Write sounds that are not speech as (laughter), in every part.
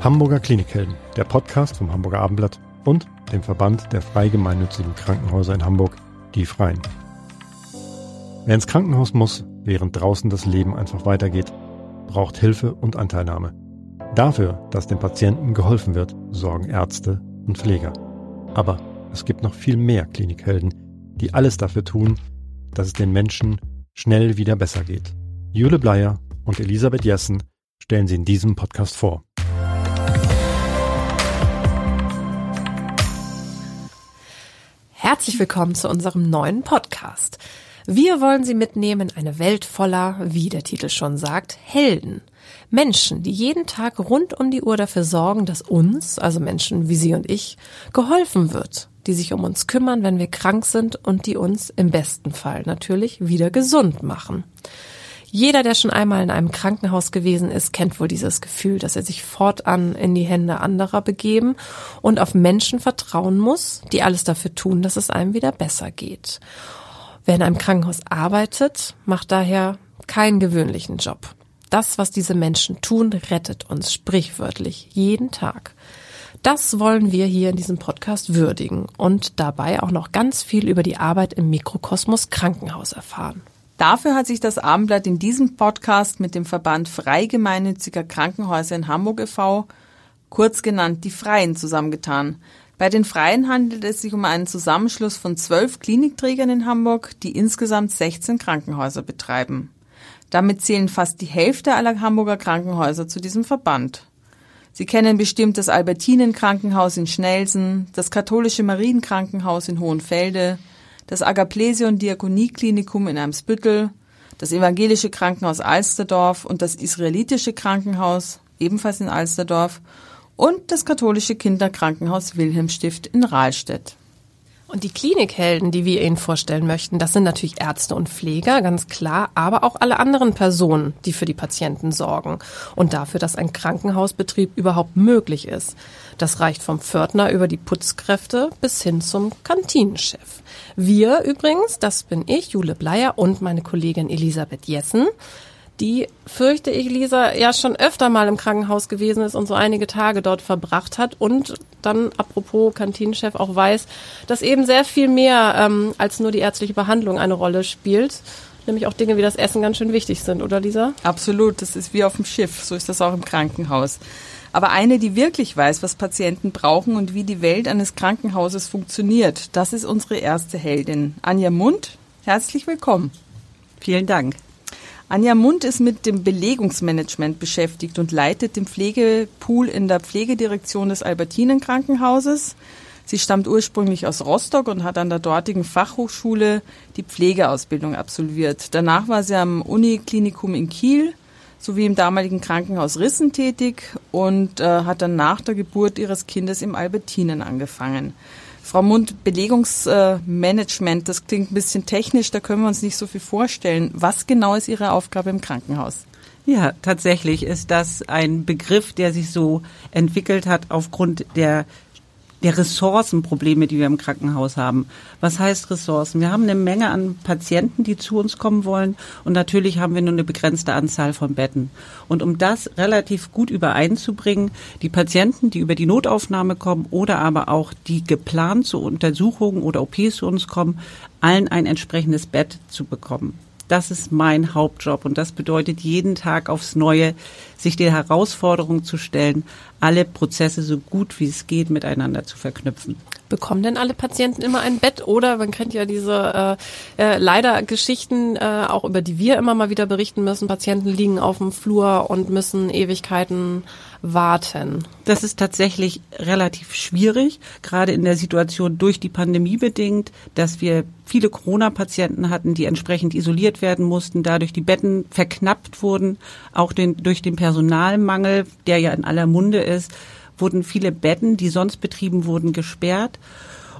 Hamburger Klinikhelden, der Podcast vom Hamburger Abendblatt und dem Verband der frei gemeinnützigen Krankenhäuser in Hamburg, die Freien. Wer ins Krankenhaus muss, während draußen das Leben einfach weitergeht, braucht Hilfe und Anteilnahme. Dafür, dass dem Patienten geholfen wird, sorgen Ärzte und Pfleger. Aber es gibt noch viel mehr Klinikhelden, die alles dafür tun, dass es den Menschen schnell wieder besser geht. Jule Bleier und Elisabeth Jessen stellen sie in diesem Podcast vor. Herzlich willkommen zu unserem neuen Podcast. Wir wollen Sie mitnehmen in eine Welt voller, wie der Titel schon sagt, Helden. Menschen, die jeden Tag rund um die Uhr dafür sorgen, dass uns, also Menschen wie Sie und ich, geholfen wird, die sich um uns kümmern, wenn wir krank sind und die uns im besten Fall natürlich wieder gesund machen. Jeder, der schon einmal in einem Krankenhaus gewesen ist, kennt wohl dieses Gefühl, dass er sich fortan in die Hände anderer begeben und auf Menschen vertrauen muss, die alles dafür tun, dass es einem wieder besser geht. Wer in einem Krankenhaus arbeitet, macht daher keinen gewöhnlichen Job. Das, was diese Menschen tun, rettet uns sprichwörtlich jeden Tag. Das wollen wir hier in diesem Podcast würdigen und dabei auch noch ganz viel über die Arbeit im Mikrokosmos Krankenhaus erfahren. Dafür hat sich das Abendblatt in diesem Podcast mit dem Verband Freigemeinnütziger Krankenhäuser in Hamburg e.V., kurz genannt die Freien, zusammengetan. Bei den Freien handelt es sich um einen Zusammenschluss von zwölf Klinikträgern in Hamburg, die insgesamt 16 Krankenhäuser betreiben. Damit zählen fast die Hälfte aller Hamburger Krankenhäuser zu diesem Verband. Sie kennen bestimmt das Albertinen Krankenhaus in Schnelsen, das katholische Marienkrankenhaus in Hohenfelde, das Agaplesion Diakonieklinikum in Eimsbüttel, das evangelische Krankenhaus Alsterdorf und das israelitische Krankenhaus, ebenfalls in Alsterdorf, und das katholische Kinderkrankenhaus Wilhelmstift in Rahlstedt. Und die Klinikhelden, die wir Ihnen vorstellen möchten, das sind natürlich Ärzte und Pfleger, ganz klar, aber auch alle anderen Personen, die für die Patienten sorgen und dafür, dass ein Krankenhausbetrieb überhaupt möglich ist. Das reicht vom Pförtner über die Putzkräfte bis hin zum Kantinenchef. Wir übrigens, das bin ich, Jule Bleier und meine Kollegin Elisabeth Jessen, die, fürchte ich, Lisa, ja schon öfter mal im Krankenhaus gewesen ist und so einige Tage dort verbracht hat und dann, apropos Kantinenchef, auch weiß, dass eben sehr viel mehr ähm, als nur die ärztliche Behandlung eine Rolle spielt. Nämlich auch Dinge wie das Essen ganz schön wichtig sind, oder Lisa? Absolut, das ist wie auf dem Schiff, so ist das auch im Krankenhaus. Aber eine, die wirklich weiß, was Patienten brauchen und wie die Welt eines Krankenhauses funktioniert, das ist unsere erste Heldin. Anja Mund, herzlich willkommen. Vielen Dank. Anja Mund ist mit dem Belegungsmanagement beschäftigt und leitet den Pflegepool in der Pflegedirektion des Albertinen Krankenhauses. Sie stammt ursprünglich aus Rostock und hat an der dortigen Fachhochschule die Pflegeausbildung absolviert. Danach war sie am Uniklinikum in Kiel sowie im damaligen Krankenhaus Rissen tätig und äh, hat dann nach der Geburt ihres Kindes im Albertinen angefangen. Frau Mund, Belegungsmanagement, das klingt ein bisschen technisch, da können wir uns nicht so viel vorstellen. Was genau ist Ihre Aufgabe im Krankenhaus? Ja, tatsächlich ist das ein Begriff, der sich so entwickelt hat aufgrund der der Ressourcenprobleme, die wir im Krankenhaus haben. Was heißt Ressourcen? Wir haben eine Menge an Patienten, die zu uns kommen wollen und natürlich haben wir nur eine begrenzte Anzahl von Betten. Und um das relativ gut übereinzubringen, die Patienten, die über die Notaufnahme kommen oder aber auch die geplant zu Untersuchungen oder OPs zu uns kommen, allen ein entsprechendes Bett zu bekommen. Das ist mein Hauptjob und das bedeutet jeden Tag aufs Neue, sich der Herausforderung zu stellen, alle Prozesse so gut wie es geht miteinander zu verknüpfen. Bekommen denn alle Patienten immer ein Bett oder man kennt ja diese äh, äh, leider Geschichten, äh, auch über die wir immer mal wieder berichten müssen. Patienten liegen auf dem Flur und müssen Ewigkeiten warten. Das ist tatsächlich relativ schwierig, gerade in der Situation durch die Pandemie bedingt, dass wir viele Corona-Patienten hatten, die entsprechend isoliert werden mussten, dadurch die Betten verknappt wurden, auch den, durch den Personalmangel, der ja in aller Munde ist, wurden viele Betten, die sonst betrieben wurden, gesperrt.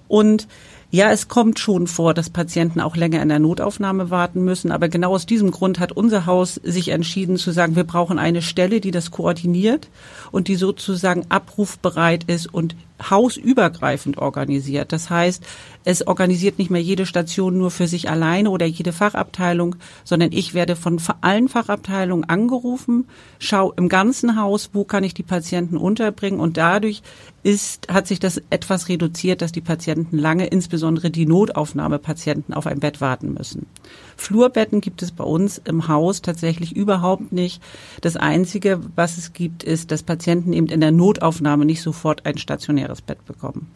Und ja, es kommt schon vor, dass Patienten auch länger in der Notaufnahme warten müssen. Aber genau aus diesem Grund hat unser Haus sich entschieden zu sagen, wir brauchen eine Stelle, die das koordiniert und die sozusagen abrufbereit ist und hausübergreifend organisiert. Das heißt, es organisiert nicht mehr jede Station nur für sich alleine oder jede Fachabteilung, sondern ich werde von allen Fachabteilungen angerufen, schaue im ganzen Haus, wo kann ich die Patienten unterbringen und dadurch ist, hat sich das etwas reduziert, dass die Patienten lange, insbesondere die Notaufnahmepatienten, auf ein Bett warten müssen. Flurbetten gibt es bei uns im Haus tatsächlich überhaupt nicht. Das Einzige, was es gibt, ist, dass Patienten eben in der Notaufnahme nicht sofort ein stationäres Bett bekommen.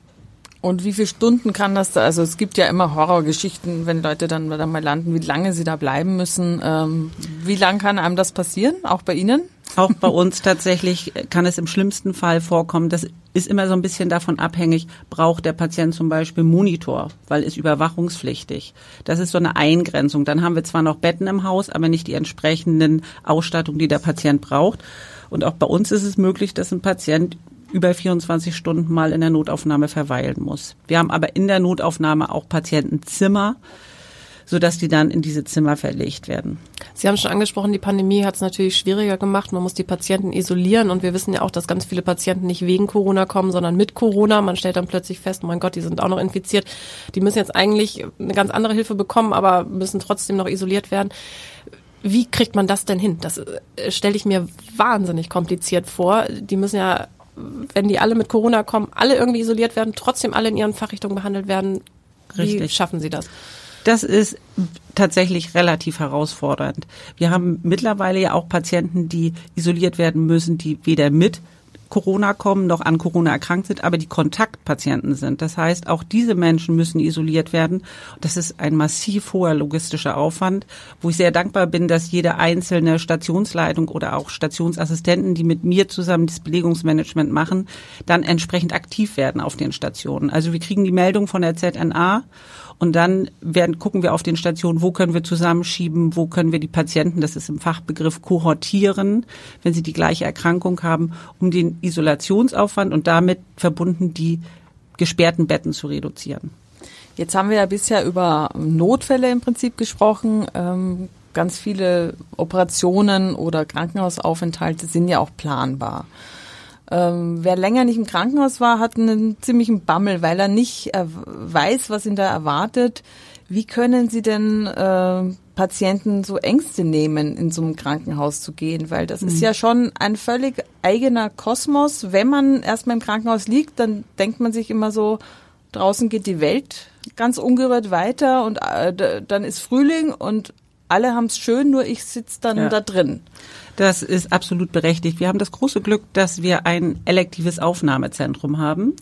Und wie viele Stunden kann das da? Also es gibt ja immer Horrorgeschichten, wenn Leute dann da mal landen, wie lange sie da bleiben müssen. Ähm, wie lang kann einem das passieren? Auch bei Ihnen? Auch bei uns tatsächlich kann es im schlimmsten Fall vorkommen. Das ist immer so ein bisschen davon abhängig, braucht der Patient zum Beispiel Monitor, weil ist überwachungspflichtig. Das ist so eine Eingrenzung. Dann haben wir zwar noch Betten im Haus, aber nicht die entsprechenden Ausstattung, die der Patient braucht. Und auch bei uns ist es möglich, dass ein Patient über 24 Stunden mal in der Notaufnahme verweilen muss. Wir haben aber in der Notaufnahme auch Patientenzimmer, sodass die dann in diese Zimmer verlegt werden. Sie haben schon angesprochen, die Pandemie hat es natürlich schwieriger gemacht. Man muss die Patienten isolieren und wir wissen ja auch, dass ganz viele Patienten nicht wegen Corona kommen, sondern mit Corona. Man stellt dann plötzlich fest, mein Gott, die sind auch noch infiziert. Die müssen jetzt eigentlich eine ganz andere Hilfe bekommen, aber müssen trotzdem noch isoliert werden. Wie kriegt man das denn hin? Das äh, stelle ich mir wahnsinnig kompliziert vor. Die müssen ja wenn die alle mit Corona kommen, alle irgendwie isoliert werden, trotzdem alle in ihren Fachrichtungen behandelt werden. Richtig. Wie schaffen Sie das? Das ist tatsächlich relativ herausfordernd. Wir haben mittlerweile ja auch Patienten, die isoliert werden müssen, die weder mit Corona kommen, noch an Corona erkrankt sind, aber die Kontaktpatienten sind. Das heißt, auch diese Menschen müssen isoliert werden. Das ist ein massiv hoher logistischer Aufwand, wo ich sehr dankbar bin, dass jede einzelne Stationsleitung oder auch Stationsassistenten, die mit mir zusammen das Belegungsmanagement machen, dann entsprechend aktiv werden auf den Stationen. Also wir kriegen die Meldung von der ZNA und dann werden, gucken wir auf den Stationen, wo können wir zusammenschieben, wo können wir die Patienten, das ist im Fachbegriff, kohortieren, wenn sie die gleiche Erkrankung haben, um den Isolationsaufwand und damit verbunden die gesperrten Betten zu reduzieren. Jetzt haben wir ja bisher über Notfälle im Prinzip gesprochen. Ähm, ganz viele Operationen oder Krankenhausaufenthalte sind ja auch planbar. Ähm, wer länger nicht im Krankenhaus war, hat einen ziemlichen Bammel, weil er nicht äh, weiß, was ihn da erwartet. Wie können Sie denn äh, Patienten so Ängste nehmen, in so ein Krankenhaus zu gehen? Weil das mhm. ist ja schon ein völlig eigener Kosmos. Wenn man erstmal im Krankenhaus liegt, dann denkt man sich immer so, draußen geht die Welt ganz ungerührt weiter und äh, dann ist Frühling und alle haben es schön, nur ich sitze dann ja. da drin. Das ist absolut berechtigt. Wir haben das große Glück, dass wir ein elektives Aufnahmezentrum haben.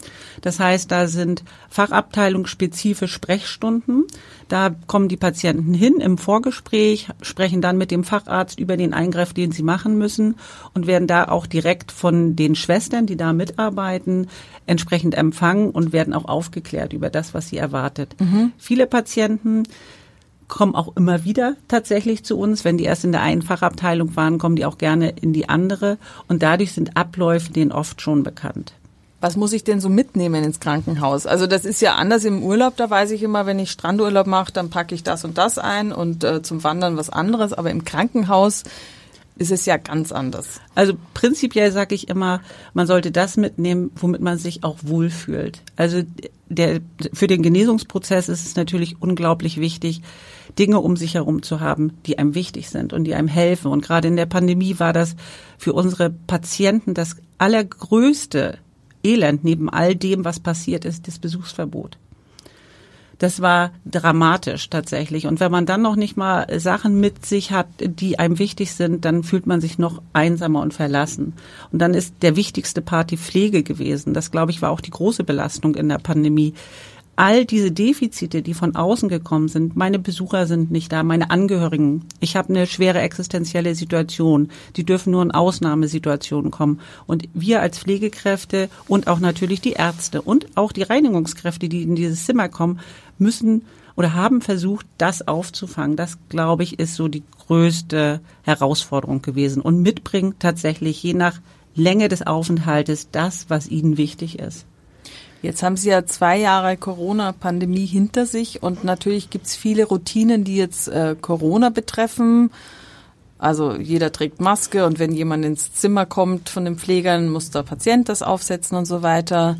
Das heißt, da sind fachabteilungsspezifische Sprechstunden. Da kommen die Patienten hin im Vorgespräch, sprechen dann mit dem Facharzt über den Eingriff, den sie machen müssen und werden da auch direkt von den Schwestern, die da mitarbeiten, entsprechend empfangen und werden auch aufgeklärt über das, was sie erwartet. Mhm. Viele Patienten kommen auch immer wieder tatsächlich zu uns. Wenn die erst in der Einfachabteilung waren, kommen die auch gerne in die andere. Und dadurch sind Abläufe denen oft schon bekannt. Was muss ich denn so mitnehmen ins Krankenhaus? Also das ist ja anders im Urlaub, da weiß ich immer, wenn ich Strandurlaub mache, dann packe ich das und das ein und äh, zum Wandern was anderes. Aber im Krankenhaus ist es ja ganz anders. Also prinzipiell sage ich immer, man sollte das mitnehmen, womit man sich auch wohlfühlt. Also der, für den Genesungsprozess ist es natürlich unglaublich wichtig, Dinge um sich herum zu haben, die einem wichtig sind und die einem helfen. Und gerade in der Pandemie war das für unsere Patienten das allergrößte Elend neben all dem, was passiert ist, das Besuchsverbot. Das war dramatisch tatsächlich. Und wenn man dann noch nicht mal Sachen mit sich hat, die einem wichtig sind, dann fühlt man sich noch einsamer und verlassen. Und dann ist der wichtigste Part die Pflege gewesen. Das, glaube ich, war auch die große Belastung in der Pandemie all diese Defizite, die von außen gekommen sind, meine Besucher sind nicht da, meine Angehörigen, ich habe eine schwere existenzielle Situation, die dürfen nur in Ausnahmesituationen kommen. Und wir als Pflegekräfte und auch natürlich die Ärzte und auch die Reinigungskräfte, die in dieses Zimmer kommen, müssen oder haben versucht, das aufzufangen. Das, glaube ich, ist so die größte Herausforderung gewesen. Und mitbringen tatsächlich je nach Länge des Aufenthaltes das, was ihnen wichtig ist. Jetzt haben Sie ja zwei Jahre Corona-Pandemie hinter sich und natürlich gibt's viele Routinen, die jetzt äh, Corona betreffen. Also jeder trägt Maske und wenn jemand ins Zimmer kommt von den Pflegern, muss der Patient das aufsetzen und so weiter.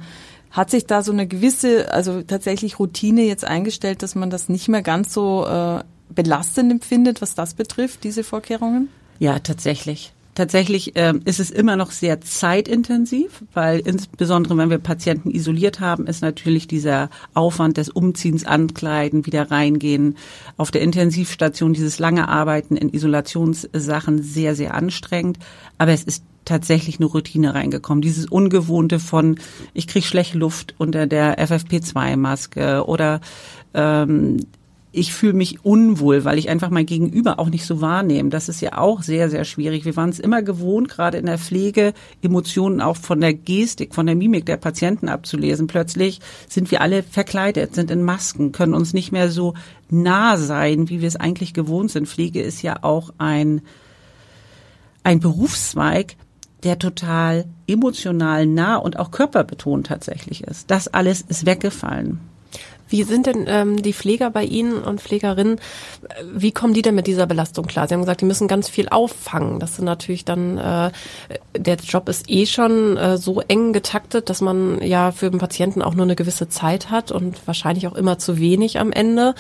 Hat sich da so eine gewisse, also tatsächlich Routine jetzt eingestellt, dass man das nicht mehr ganz so äh, belastend empfindet, was das betrifft, diese Vorkehrungen? Ja, tatsächlich. Tatsächlich ähm, ist es immer noch sehr zeitintensiv, weil insbesondere wenn wir Patienten isoliert haben, ist natürlich dieser Aufwand des Umziehens, Ankleiden, wieder reingehen, auf der Intensivstation dieses lange Arbeiten in Isolationssachen sehr, sehr anstrengend. Aber es ist tatsächlich eine Routine reingekommen. Dieses Ungewohnte von, ich kriege schlechte Luft unter der FFP2-Maske oder ähm, ich fühle mich unwohl, weil ich einfach mein Gegenüber auch nicht so wahrnehme. Das ist ja auch sehr, sehr schwierig. Wir waren es immer gewohnt, gerade in der Pflege, Emotionen auch von der Gestik, von der Mimik der Patienten abzulesen. Plötzlich sind wir alle verkleidet, sind in Masken, können uns nicht mehr so nah sein, wie wir es eigentlich gewohnt sind. Pflege ist ja auch ein, ein Berufszweig, der total emotional nah und auch körperbetont tatsächlich ist. Das alles ist weggefallen. Wie sind denn ähm, die Pfleger bei Ihnen und Pflegerinnen, wie kommen die denn mit dieser Belastung klar? Sie haben gesagt, die müssen ganz viel auffangen. Das sind natürlich dann, äh, der Job ist eh schon äh, so eng getaktet, dass man ja für den Patienten auch nur eine gewisse Zeit hat und wahrscheinlich auch immer zu wenig am Ende.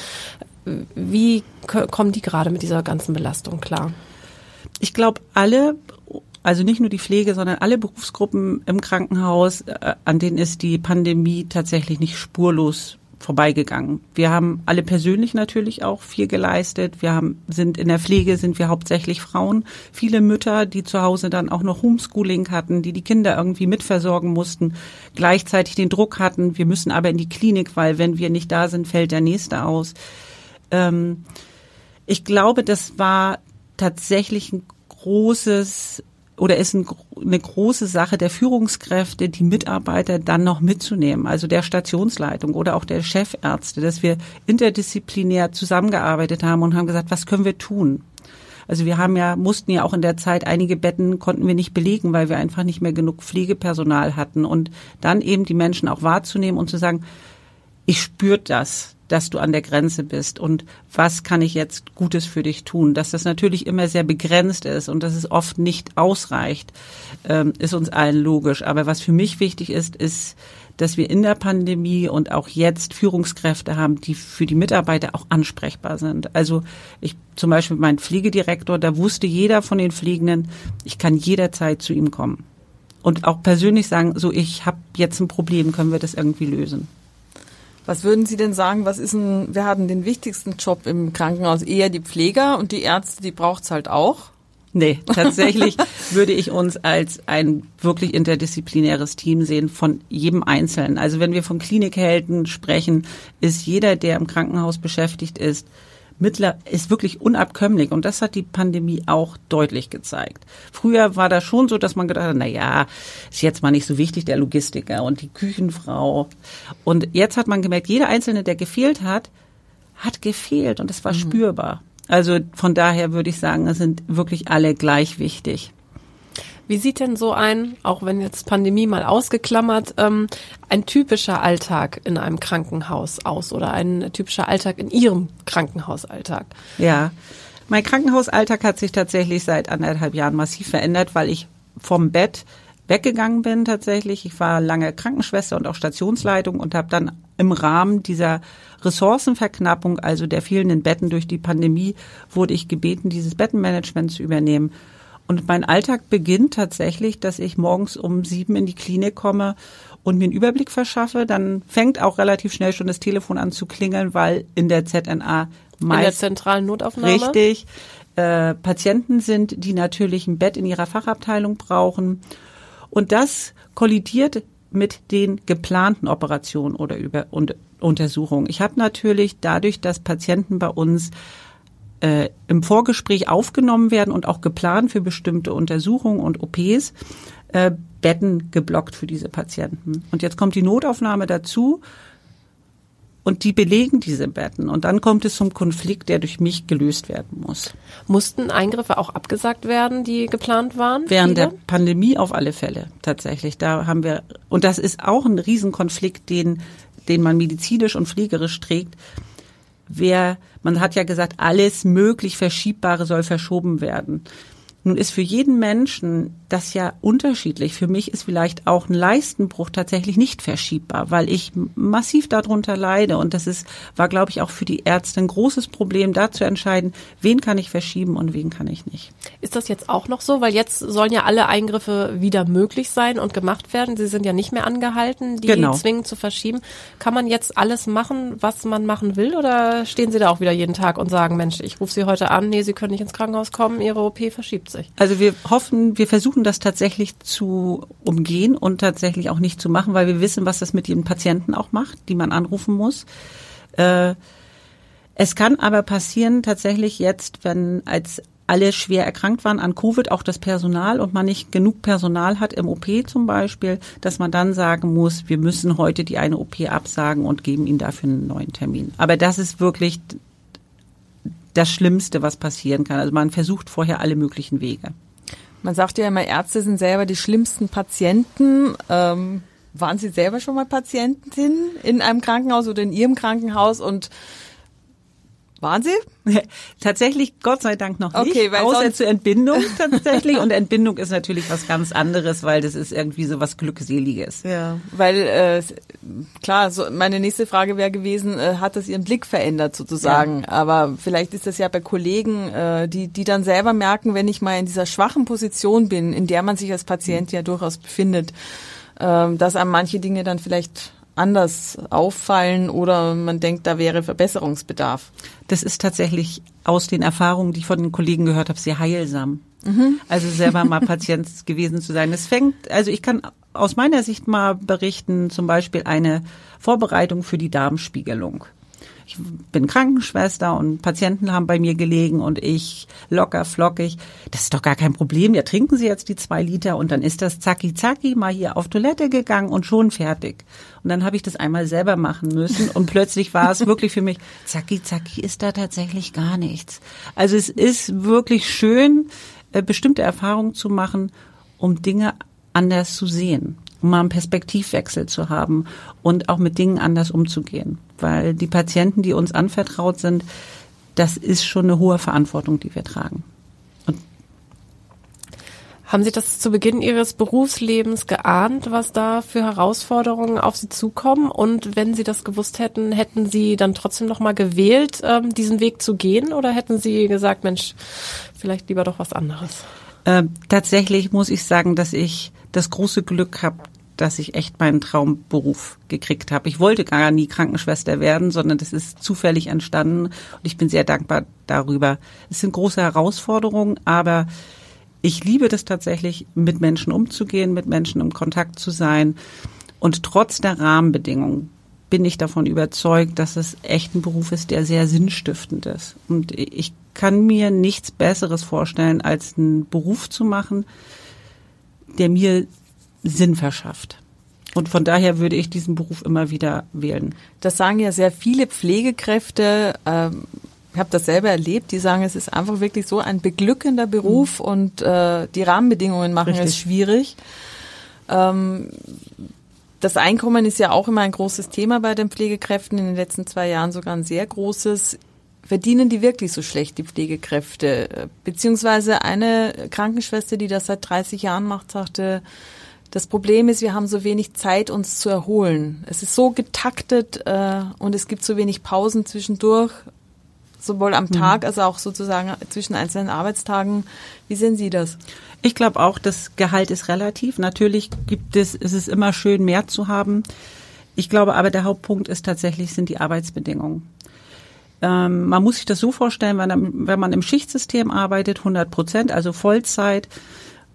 Wie kommen die gerade mit dieser ganzen Belastung klar? Ich glaube, alle also nicht nur die Pflege, sondern alle Berufsgruppen im Krankenhaus, äh, an denen ist die Pandemie tatsächlich nicht spurlos vorbeigegangen. Wir haben alle persönlich natürlich auch viel geleistet. Wir haben, sind in der Pflege sind wir hauptsächlich Frauen. Viele Mütter, die zu Hause dann auch noch Homeschooling hatten, die die Kinder irgendwie mitversorgen mussten, gleichzeitig den Druck hatten, wir müssen aber in die Klinik, weil wenn wir nicht da sind, fällt der Nächste aus. Ähm, ich glaube, das war tatsächlich ein großes oder ist ein, eine große Sache der Führungskräfte, die Mitarbeiter dann noch mitzunehmen, also der Stationsleitung oder auch der Chefärzte, dass wir interdisziplinär zusammengearbeitet haben und haben gesagt, was können wir tun? Also wir haben ja, mussten ja auch in der Zeit einige Betten konnten wir nicht belegen, weil wir einfach nicht mehr genug Pflegepersonal hatten und dann eben die Menschen auch wahrzunehmen und zu sagen, ich spürt das, dass du an der Grenze bist und was kann ich jetzt Gutes für dich tun. Dass das natürlich immer sehr begrenzt ist und dass es oft nicht ausreicht, ähm, ist uns allen logisch. Aber was für mich wichtig ist, ist, dass wir in der Pandemie und auch jetzt Führungskräfte haben, die für die Mitarbeiter auch ansprechbar sind. Also ich zum Beispiel mein Pflegedirektor, da wusste jeder von den Pflegenden, ich kann jederzeit zu ihm kommen. Und auch persönlich sagen, so ich habe jetzt ein Problem, können wir das irgendwie lösen. Was würden Sie denn sagen, was ist ein, wer hat denn den wichtigsten Job im Krankenhaus? Eher die Pfleger und die Ärzte, die braucht's halt auch? Nee, tatsächlich (laughs) würde ich uns als ein wirklich interdisziplinäres Team sehen von jedem Einzelnen. Also wenn wir von Klinikhelden sprechen, ist jeder, der im Krankenhaus beschäftigt ist, mittler ist wirklich unabkömmlich und das hat die Pandemie auch deutlich gezeigt. Früher war das schon so, dass man gedacht hat, na ja, ist jetzt mal nicht so wichtig der Logistiker und die Küchenfrau und jetzt hat man gemerkt, jeder einzelne, der gefehlt hat, hat gefehlt und es war mhm. spürbar. Also von daher würde ich sagen, es sind wirklich alle gleich wichtig. Wie sieht denn so ein, auch wenn jetzt Pandemie mal ausgeklammert, ähm, ein typischer Alltag in einem Krankenhaus aus oder ein typischer Alltag in Ihrem Krankenhausalltag? Ja, mein Krankenhausalltag hat sich tatsächlich seit anderthalb Jahren massiv verändert, weil ich vom Bett weggegangen bin tatsächlich. Ich war lange Krankenschwester und auch Stationsleitung und habe dann im Rahmen dieser Ressourcenverknappung, also der fehlenden Betten durch die Pandemie, wurde ich gebeten, dieses Bettenmanagement zu übernehmen. Und mein Alltag beginnt tatsächlich, dass ich morgens um sieben in die Klinik komme und mir einen Überblick verschaffe. Dann fängt auch relativ schnell schon das Telefon an zu klingeln, weil in der ZNA meist in der zentralen Notaufnahme richtig äh, Patienten sind, die natürlich ein Bett in ihrer Fachabteilung brauchen. Und das kollidiert mit den geplanten Operationen oder über und Untersuchungen. Ich habe natürlich dadurch, dass Patienten bei uns äh, im Vorgespräch aufgenommen werden und auch geplant für bestimmte Untersuchungen und OPs, äh, Betten geblockt für diese Patienten. Und jetzt kommt die Notaufnahme dazu und die belegen diese Betten. Und dann kommt es zum Konflikt, der durch mich gelöst werden muss. Mussten Eingriffe auch abgesagt werden, die geplant waren? Während viele? der Pandemie auf alle Fälle tatsächlich. Da haben wir, und das ist auch ein Riesenkonflikt, den, den man medizinisch und pflegerisch trägt wer, man hat ja gesagt, alles möglich Verschiebbare soll verschoben werden. Nun ist für jeden Menschen das ja unterschiedlich. Für mich ist vielleicht auch ein Leistenbruch tatsächlich nicht verschiebbar, weil ich massiv darunter leide. Und das ist, war, glaube ich, auch für die Ärzte ein großes Problem, da zu entscheiden, wen kann ich verschieben und wen kann ich nicht. Ist das jetzt auch noch so? Weil jetzt sollen ja alle Eingriffe wieder möglich sein und gemacht werden. Sie sind ja nicht mehr angehalten, die Genau. zwingend zu verschieben. Kann man jetzt alles machen, was man machen will? Oder stehen Sie da auch wieder jeden Tag und sagen, Mensch, ich rufe Sie heute an, nee, Sie können nicht ins Krankenhaus kommen, Ihre OP verschiebt sich? Also wir hoffen, wir versuchen das tatsächlich zu umgehen und tatsächlich auch nicht zu machen, weil wir wissen, was das mit den Patienten auch macht, die man anrufen muss. Äh, es kann aber passieren tatsächlich jetzt, wenn als alle schwer erkrankt waren an Covid, auch das Personal und man nicht genug Personal hat im OP zum Beispiel, dass man dann sagen muss, wir müssen heute die eine OP absagen und geben ihnen dafür einen neuen Termin. Aber das ist wirklich das Schlimmste, was passieren kann. Also man versucht vorher alle möglichen Wege. Man sagt ja immer, Ärzte sind selber die schlimmsten Patienten. Ähm, waren Sie selber schon mal Patientin in einem Krankenhaus oder in Ihrem Krankenhaus und waren Sie? (laughs) Tatsächlich, Gott sei Dank noch nicht, Okay, weil außer zur Entbindung tatsächlich. Und Entbindung ist natürlich was ganz anderes, weil das ist irgendwie so was Glückseliges. Ja, weil äh, klar, so meine nächste Frage wäre gewesen, äh, hat das Ihren Blick verändert sozusagen? Aber vielleicht ist das ja bei Kollegen, äh, die die dann selber merken, wenn ich mal in dieser schwachen Position bin, in der man sich als Patient ja durchaus befindet, ähm, dass einem manche Dinge dann vielleicht anders auffallen oder man denkt, da wäre Verbesserungsbedarf. Das ist tatsächlich aus den Erfahrungen, die ich von den Kollegen gehört habe, sehr heilsam. Also selber mal (laughs) Patient gewesen zu sein. Es fängt, also ich kann aus meiner Sicht mal berichten, zum Beispiel eine Vorbereitung für die Darmspiegelung. Ich bin Krankenschwester und Patienten haben bei mir gelegen und ich locker flockig. Das ist doch gar kein Problem. Ja, trinken Sie jetzt die zwei Liter und dann ist das zacki zacki mal hier auf Toilette gegangen und schon fertig. Und dann habe ich das einmal selber machen müssen und plötzlich war es wirklich für mich, zacki zacki ist da tatsächlich gar nichts. Also es ist wirklich schön, äh, bestimmte Erfahrungen zu machen, um Dinge anders zu sehen, um mal einen Perspektivwechsel zu haben und auch mit Dingen anders umzugehen. Weil die Patienten, die uns anvertraut sind, das ist schon eine hohe Verantwortung, die wir tragen. Und Haben Sie das zu Beginn Ihres Berufslebens geahnt, was da für Herausforderungen auf Sie zukommen? Und wenn Sie das gewusst hätten, hätten Sie dann trotzdem noch mal gewählt, ähm, diesen Weg zu gehen? Oder hätten Sie gesagt, Mensch, vielleicht lieber doch was anderes? äh, tatsächlich muss ich sagen, dass ich das große Glück habe, dass ich echt meinen Traumberuf gekriegt habe. Ich wollte gar nie Krankenschwester werden, sondern das ist zufällig entstanden und ich bin sehr dankbar darüber. Es sind große Herausforderungen, aber ich liebe das tatsächlich, mit Menschen umzugehen, mit Menschen im Kontakt zu sein. Und trotz der Rahmenbedingungen bin ich davon überzeugt, dass es echt ein Beruf ist, der sehr sinnstiftend ist. Und ich kann mir nichts Besseres vorstellen, als einen Beruf zu machen, der mir Sinn verschafft. Und von daher würde ich diesen Beruf immer wieder wählen. Das sagen ja sehr viele Pflegekräfte. Ähm, ich habe das selber erlebt. Die sagen, es ist einfach wirklich so ein beglückender Beruf und äh, die Rahmenbedingungen machen es Richtig. schwierig. Ähm, das Einkommen ist ja auch immer ein großes Thema bei den Pflegekräften. In den letzten zwei Jahren sogar ein sehr großes. Verdienen die wirklich so schlecht, die Pflegekräfte? Beziehungsweise eine Krankenschwester, die das seit 30 Jahren macht, sagte, das Problem ist, wir haben so wenig Zeit, uns zu erholen. Es ist so getaktet äh, und es gibt so wenig Pausen zwischendurch, sowohl am Tag als auch sozusagen zwischen einzelnen Arbeitstagen. Wie sehen Sie das? Ich glaube auch, das Gehalt ist relativ. Natürlich gibt es, ist es immer schön, mehr zu haben. Ich glaube aber, der Hauptpunkt ist tatsächlich, sind die Arbeitsbedingungen. Ähm, man muss sich das so vorstellen, wenn, wenn man im Schichtsystem arbeitet, 100 Prozent, also Vollzeit,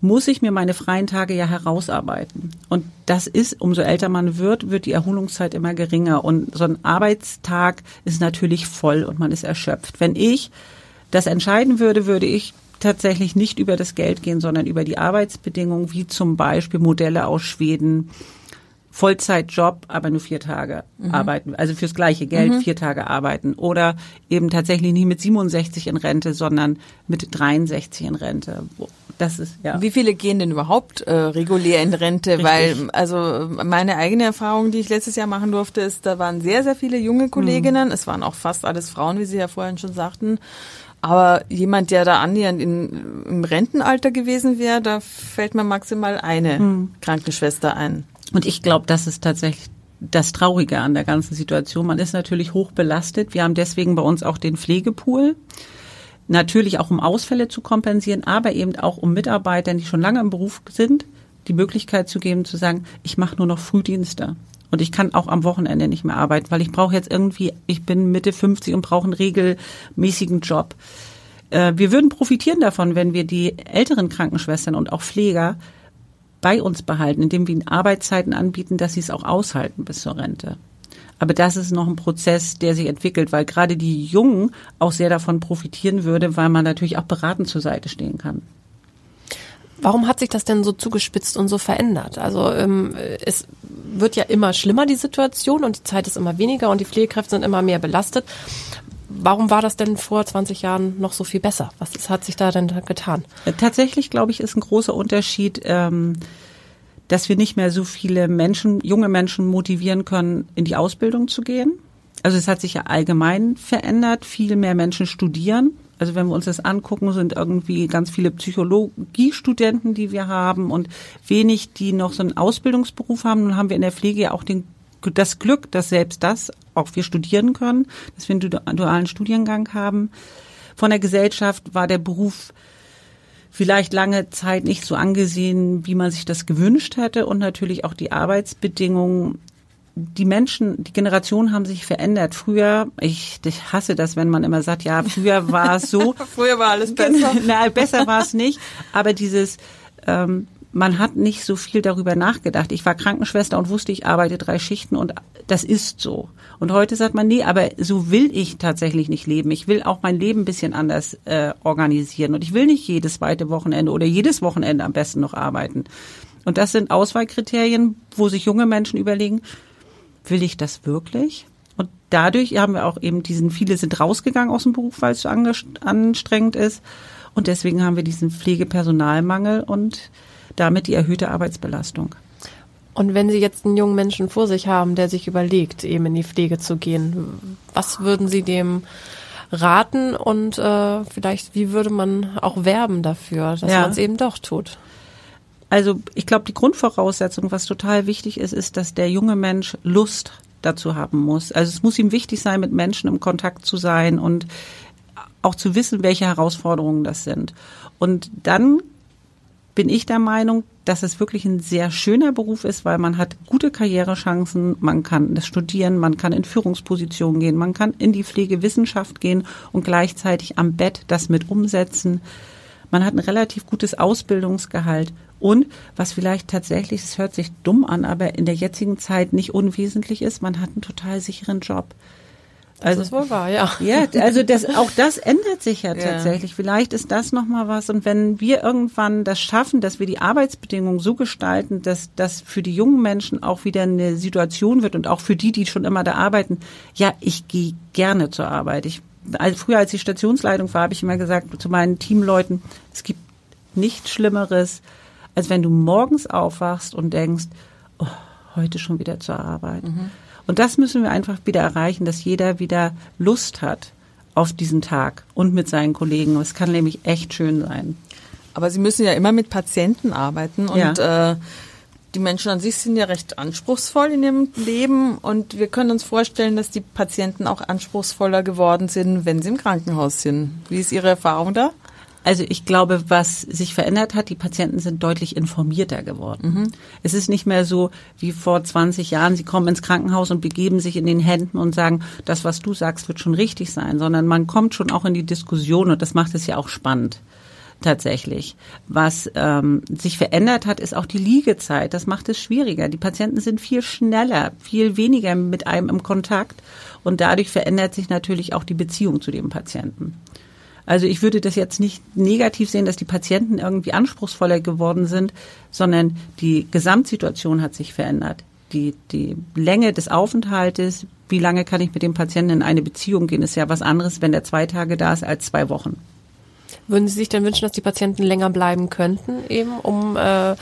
muss ich mir meine freien Tage ja herausarbeiten. Und das ist, umso älter man wird, wird die Erholungszeit immer geringer. Und so ein Arbeitstag ist natürlich voll und man ist erschöpft. Wenn ich das entscheiden würde, würde ich tatsächlich nicht über das Geld gehen, sondern über die Arbeitsbedingungen, wie zum Beispiel Modelle aus Schweden, Vollzeitjob, aber nur vier Tage arbeiten, also fürs gleiche Geld vier Tage arbeiten oder eben tatsächlich nicht mit 67 in Rente, sondern mit 63 in Rente. Das ist ja. Wie viele gehen denn überhaupt äh, regulär in Rente? Weil, also meine eigene Erfahrung, die ich letztes Jahr machen durfte, ist, da waren sehr, sehr viele junge Kolleginnen. Es waren auch fast alles Frauen, wie Sie ja vorhin schon sagten. Aber jemand, der da annähernd in, im Rentenalter gewesen wäre, da fällt mir maximal eine hm. Krankenschwester ein. Und ich glaube, das ist tatsächlich das Traurige an der ganzen Situation. Man ist natürlich hoch belastet. Wir haben deswegen bei uns auch den Pflegepool. Natürlich auch um Ausfälle zu kompensieren, aber eben auch um Mitarbeitern, die schon lange im Beruf sind, die Möglichkeit zu geben, zu sagen, ich mache nur noch Frühdienste. Und ich kann auch am Wochenende nicht mehr arbeiten, weil ich brauche jetzt irgendwie, ich bin Mitte 50 und brauche einen regelmäßigen Job. Äh, wir würden profitieren davon, wenn wir die älteren Krankenschwestern und auch Pfleger bei uns behalten, indem wir ihnen Arbeitszeiten anbieten, dass sie es auch aushalten bis zur Rente. Aber das ist noch ein Prozess, der sich entwickelt, weil gerade die Jungen auch sehr davon profitieren würde, weil man natürlich auch beratend zur Seite stehen kann. Warum hat sich das denn so zugespitzt und so verändert? Also ähm, es wird ja immer schlimmer, die Situation, und die Zeit ist immer weniger und die Pflegekräfte sind immer mehr belastet. Warum war das denn vor 20 Jahren noch so viel besser? Was ist, hat sich da denn getan? Äh, tatsächlich, glaube ich, ist ein großer Unterschied, ähm, dass wir nicht mehr so viele Menschen, junge Menschen motivieren können, in die Ausbildung zu gehen. Also es hat sich ja allgemein verändert. Viel mehr Menschen studieren. Also wenn wir uns das angucken, sind irgendwie ganz viele Psychologiestudenten, die wir haben und wenig, die noch so einen Ausbildungsberuf haben. Nun haben wir in der Pflege ja auch den das Glück, dass selbst das auch wir studieren können, dass wir einen dualen Studiengang haben. Von der Gesellschaft war der Beruf vielleicht lange Zeit nicht so angesehen, wie man sich das gewünscht hätte und natürlich auch die Arbeitsbedingungen. Die Menschen, die Generationen haben sich verändert. Früher, ich, ich hasse das, wenn man immer sagt, ja, früher war es so. (laughs) früher war alles besser. Nein, besser war es nicht. Aber dieses ähm, man hat nicht so viel darüber nachgedacht. Ich war Krankenschwester und wusste, ich arbeite drei Schichten und das ist so. Und heute sagt man, nee, aber so will ich tatsächlich nicht leben. Ich will auch mein Leben ein bisschen anders äh, organisieren und ich will nicht jedes zweite Wochenende oder jedes Wochenende am besten noch arbeiten. Und das sind Auswahlkriterien, wo sich junge Menschen überlegen, will ich das wirklich? Und dadurch haben wir auch eben diesen, viele sind rausgegangen aus dem Beruf, weil es so anstrengend ist. Und deswegen haben wir diesen Pflegepersonalmangel und damit die erhöhte Arbeitsbelastung. Und wenn Sie jetzt einen jungen Menschen vor sich haben, der sich überlegt, eben in die Pflege zu gehen, was würden Sie dem raten und äh, vielleicht wie würde man auch werben dafür, dass ja. man es eben doch tut? Also ich glaube, die Grundvoraussetzung, was total wichtig ist, ist, dass der junge Mensch Lust dazu haben muss. Also es muss ihm wichtig sein, mit Menschen im Kontakt zu sein und auch zu wissen, welche Herausforderungen das sind. Und dann bin ich der Meinung, dass es wirklich ein sehr schöner Beruf ist, weil man hat gute Karrierechancen, man kann das studieren, man kann in Führungspositionen gehen, man kann in die Pflegewissenschaft gehen und gleichzeitig am Bett das mit umsetzen. Man hat ein relativ gutes Ausbildungsgehalt und was vielleicht tatsächlich, es hört sich dumm an, aber in der jetzigen Zeit nicht unwesentlich ist, man hat einen total sicheren Job. Also, das ist wohl wahr, ja. Ja, also das, auch das ändert sich ja tatsächlich. Ja. Vielleicht ist das nochmal was. Und wenn wir irgendwann das schaffen, dass wir die Arbeitsbedingungen so gestalten, dass das für die jungen Menschen auch wieder eine Situation wird und auch für die, die schon immer da arbeiten, ja, ich gehe gerne zur Arbeit. Ich, also früher, als ich Stationsleitung war, habe ich immer gesagt zu meinen Teamleuten, es gibt nichts Schlimmeres, als wenn du morgens aufwachst und denkst, oh, heute schon wieder zur Arbeit. Mhm. Und das müssen wir einfach wieder erreichen, dass jeder wieder Lust hat auf diesen Tag und mit seinen Kollegen. Es kann nämlich echt schön sein. Aber Sie müssen ja immer mit Patienten arbeiten und ja. äh, die Menschen an sich sind ja recht anspruchsvoll in ihrem Leben und wir können uns vorstellen, dass die Patienten auch anspruchsvoller geworden sind, wenn sie im Krankenhaus sind. Wie ist Ihre Erfahrung da? Also ich glaube, was sich verändert hat, die Patienten sind deutlich informierter geworden. Mhm. Es ist nicht mehr so wie vor 20 Jahren, sie kommen ins Krankenhaus und begeben sich in den Händen und sagen, das, was du sagst, wird schon richtig sein, sondern man kommt schon auch in die Diskussion und das macht es ja auch spannend tatsächlich. Was ähm, sich verändert hat, ist auch die Liegezeit. Das macht es schwieriger. Die Patienten sind viel schneller, viel weniger mit einem im Kontakt und dadurch verändert sich natürlich auch die Beziehung zu dem Patienten. Also ich würde das jetzt nicht negativ sehen, dass die Patienten irgendwie anspruchsvoller geworden sind, sondern die Gesamtsituation hat sich verändert. Die, die Länge des Aufenthaltes, wie lange kann ich mit dem Patienten in eine Beziehung gehen, ist ja was anderes, wenn der zwei Tage da ist, als zwei Wochen. Würden Sie sich denn wünschen, dass die Patienten länger bleiben könnten, eben um äh,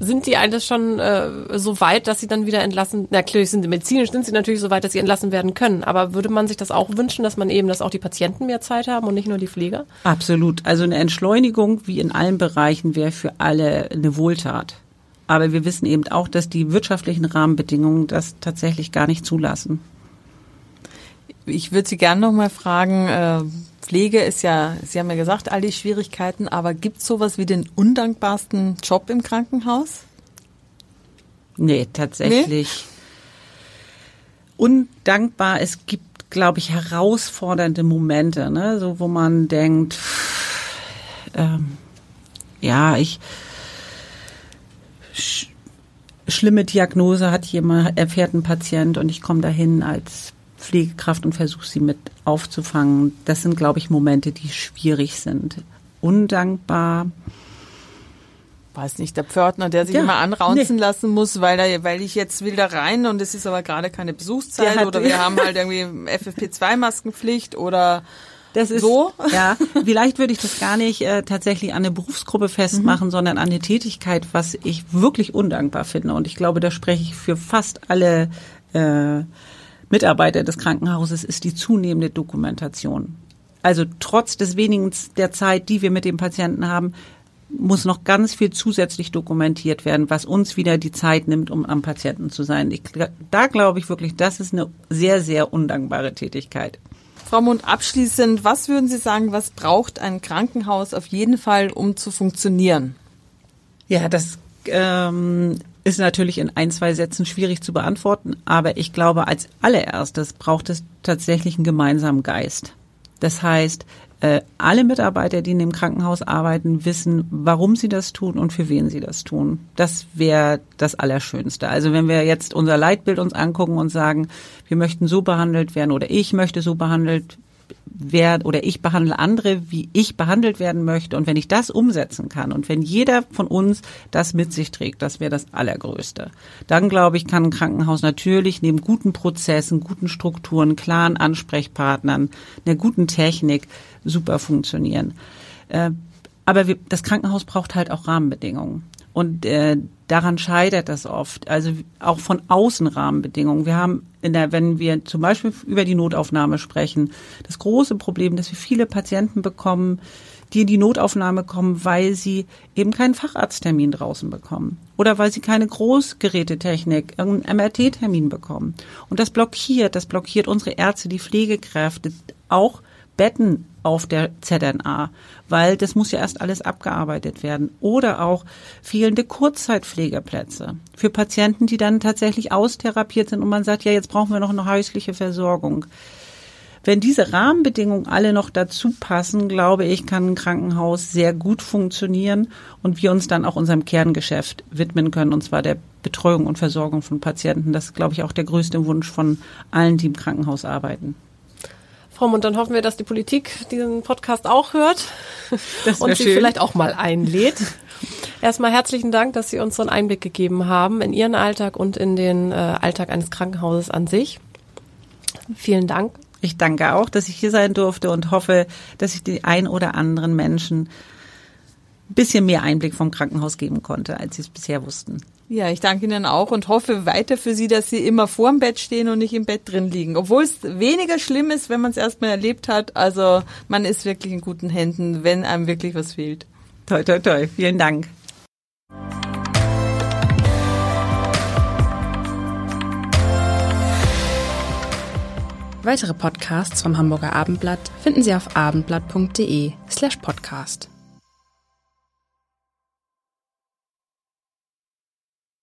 sind die eigentlich schon äh, so weit, dass sie dann wieder entlassen? Na klar, sind medizinisch sind sie natürlich so weit, dass sie entlassen werden können. Aber würde man sich das auch wünschen, dass man eben, dass auch die Patienten mehr Zeit haben und nicht nur die Pfleger? Absolut. Also eine Entschleunigung wie in allen Bereichen wäre für alle eine Wohltat. Aber wir wissen eben auch, dass die wirtschaftlichen Rahmenbedingungen das tatsächlich gar nicht zulassen. Ich würde Sie gerne noch mal fragen, äh, Pflege ist ja, Sie haben ja gesagt, all die Schwierigkeiten, aber gibt es sowas wie den undankbarsten Job im Krankenhaus? Nee, tatsächlich. Nee? Undankbar, es gibt, glaube ich, herausfordernde Momente, ne? so wo man denkt, ähm, ja, ich sch schlimme Diagnose hat jemand, erfährt ein Patient und ich komme dahin als Pflegekraft und versuche sie mit aufzufangen. Das sind, glaube ich, Momente, die schwierig sind. Undankbar. Weiß nicht, der Pförtner, der sich ja, immer anraunzen nee. lassen muss, weil er, weil ich jetzt will da rein und es ist aber gerade keine Besuchszeit hat, oder (laughs) wir haben halt irgendwie FFP2-Maskenpflicht oder das ist so. Ja, (laughs) vielleicht würde ich das gar nicht äh, tatsächlich an eine Berufsgruppe festmachen, mhm. sondern an eine Tätigkeit, was ich wirklich undankbar finde. Und ich glaube, da spreche ich für fast alle äh, Mitarbeiter des Krankenhauses ist die zunehmende Dokumentation. Also trotz des wenigen der Zeit, die wir mit dem Patienten haben, muss noch ganz viel zusätzlich dokumentiert werden, was uns wieder die Zeit nimmt, um am Patienten zu sein. Ich, da glaube ich wirklich, das ist eine sehr, sehr undankbare Tätigkeit. Frau Mund, abschließend, was würden Sie sagen, was braucht ein Krankenhaus auf jeden Fall, um zu funktionieren? Ja, das ähm, ist natürlich in ein, zwei Sätzen schwierig zu beantworten, aber ich glaube, als allererstes braucht es tatsächlich einen gemeinsamen Geist. Das heißt, äh, alle Mitarbeiter, die in dem Krankenhaus arbeiten, wissen, warum sie das tun und für wen sie das tun. Das wäre das Allerschönste. Also wenn wir jetzt unser Leitbild uns angucken und sagen, wir möchten so behandelt werden oder ich möchte so behandelt wer oder ich behandle andere, wie ich behandelt werden möchte. Und wenn ich das umsetzen kann und wenn jeder von uns das mit sich trägt, das wäre das Allergrößte. Dann glaube ich, kann ein Krankenhaus natürlich neben guten Prozessen, guten Strukturen, klaren Ansprechpartnern, einer guten Technik super funktionieren. Äh, aber das Krankenhaus braucht halt auch Rahmenbedingungen. Und äh, daran scheitert das oft. Also auch von außen Rahmenbedingungen. Wir haben in der, wenn wir zum Beispiel über die Notaufnahme sprechen, das große Problem, dass wir viele Patienten bekommen, die in die Notaufnahme kommen, weil sie eben keinen Facharzttermin draußen bekommen oder weil sie keine Großgerätetechnik, irgendeinen MRT-Termin bekommen. Und das blockiert, das blockiert unsere Ärzte, die Pflegekräfte, auch Betten auf der ZNA, weil das muss ja erst alles abgearbeitet werden. Oder auch fehlende Kurzzeitpflegeplätze für Patienten, die dann tatsächlich austherapiert sind und man sagt, ja, jetzt brauchen wir noch eine häusliche Versorgung. Wenn diese Rahmenbedingungen alle noch dazu passen, glaube ich, kann ein Krankenhaus sehr gut funktionieren und wir uns dann auch unserem Kerngeschäft widmen können, und zwar der Betreuung und Versorgung von Patienten. Das ist, glaube ich, auch der größte Wunsch von allen, die im Krankenhaus arbeiten. Frau Mund, dann hoffen wir, dass die Politik diesen Podcast auch hört (laughs) und sie schön. vielleicht auch mal einlädt. Erstmal herzlichen Dank, dass Sie uns so einen Einblick gegeben haben in Ihren Alltag und in den äh, Alltag eines Krankenhauses an sich. Vielen Dank. Ich danke auch, dass ich hier sein durfte und hoffe, dass ich die ein oder anderen Menschen bisschen mehr Einblick vom Krankenhaus geben konnte, als sie es bisher wussten. Ja, ich danke Ihnen auch und hoffe weiter für Sie, dass Sie immer vor dem Bett stehen und nicht im Bett drin liegen. Obwohl es weniger schlimm ist, wenn man es erstmal erlebt hat. Also man ist wirklich in guten Händen, wenn einem wirklich was fehlt. Toi, toi, toi. Vielen Dank. Weitere Podcasts vom Hamburger Abendblatt finden Sie auf abendblatt.de slash podcast.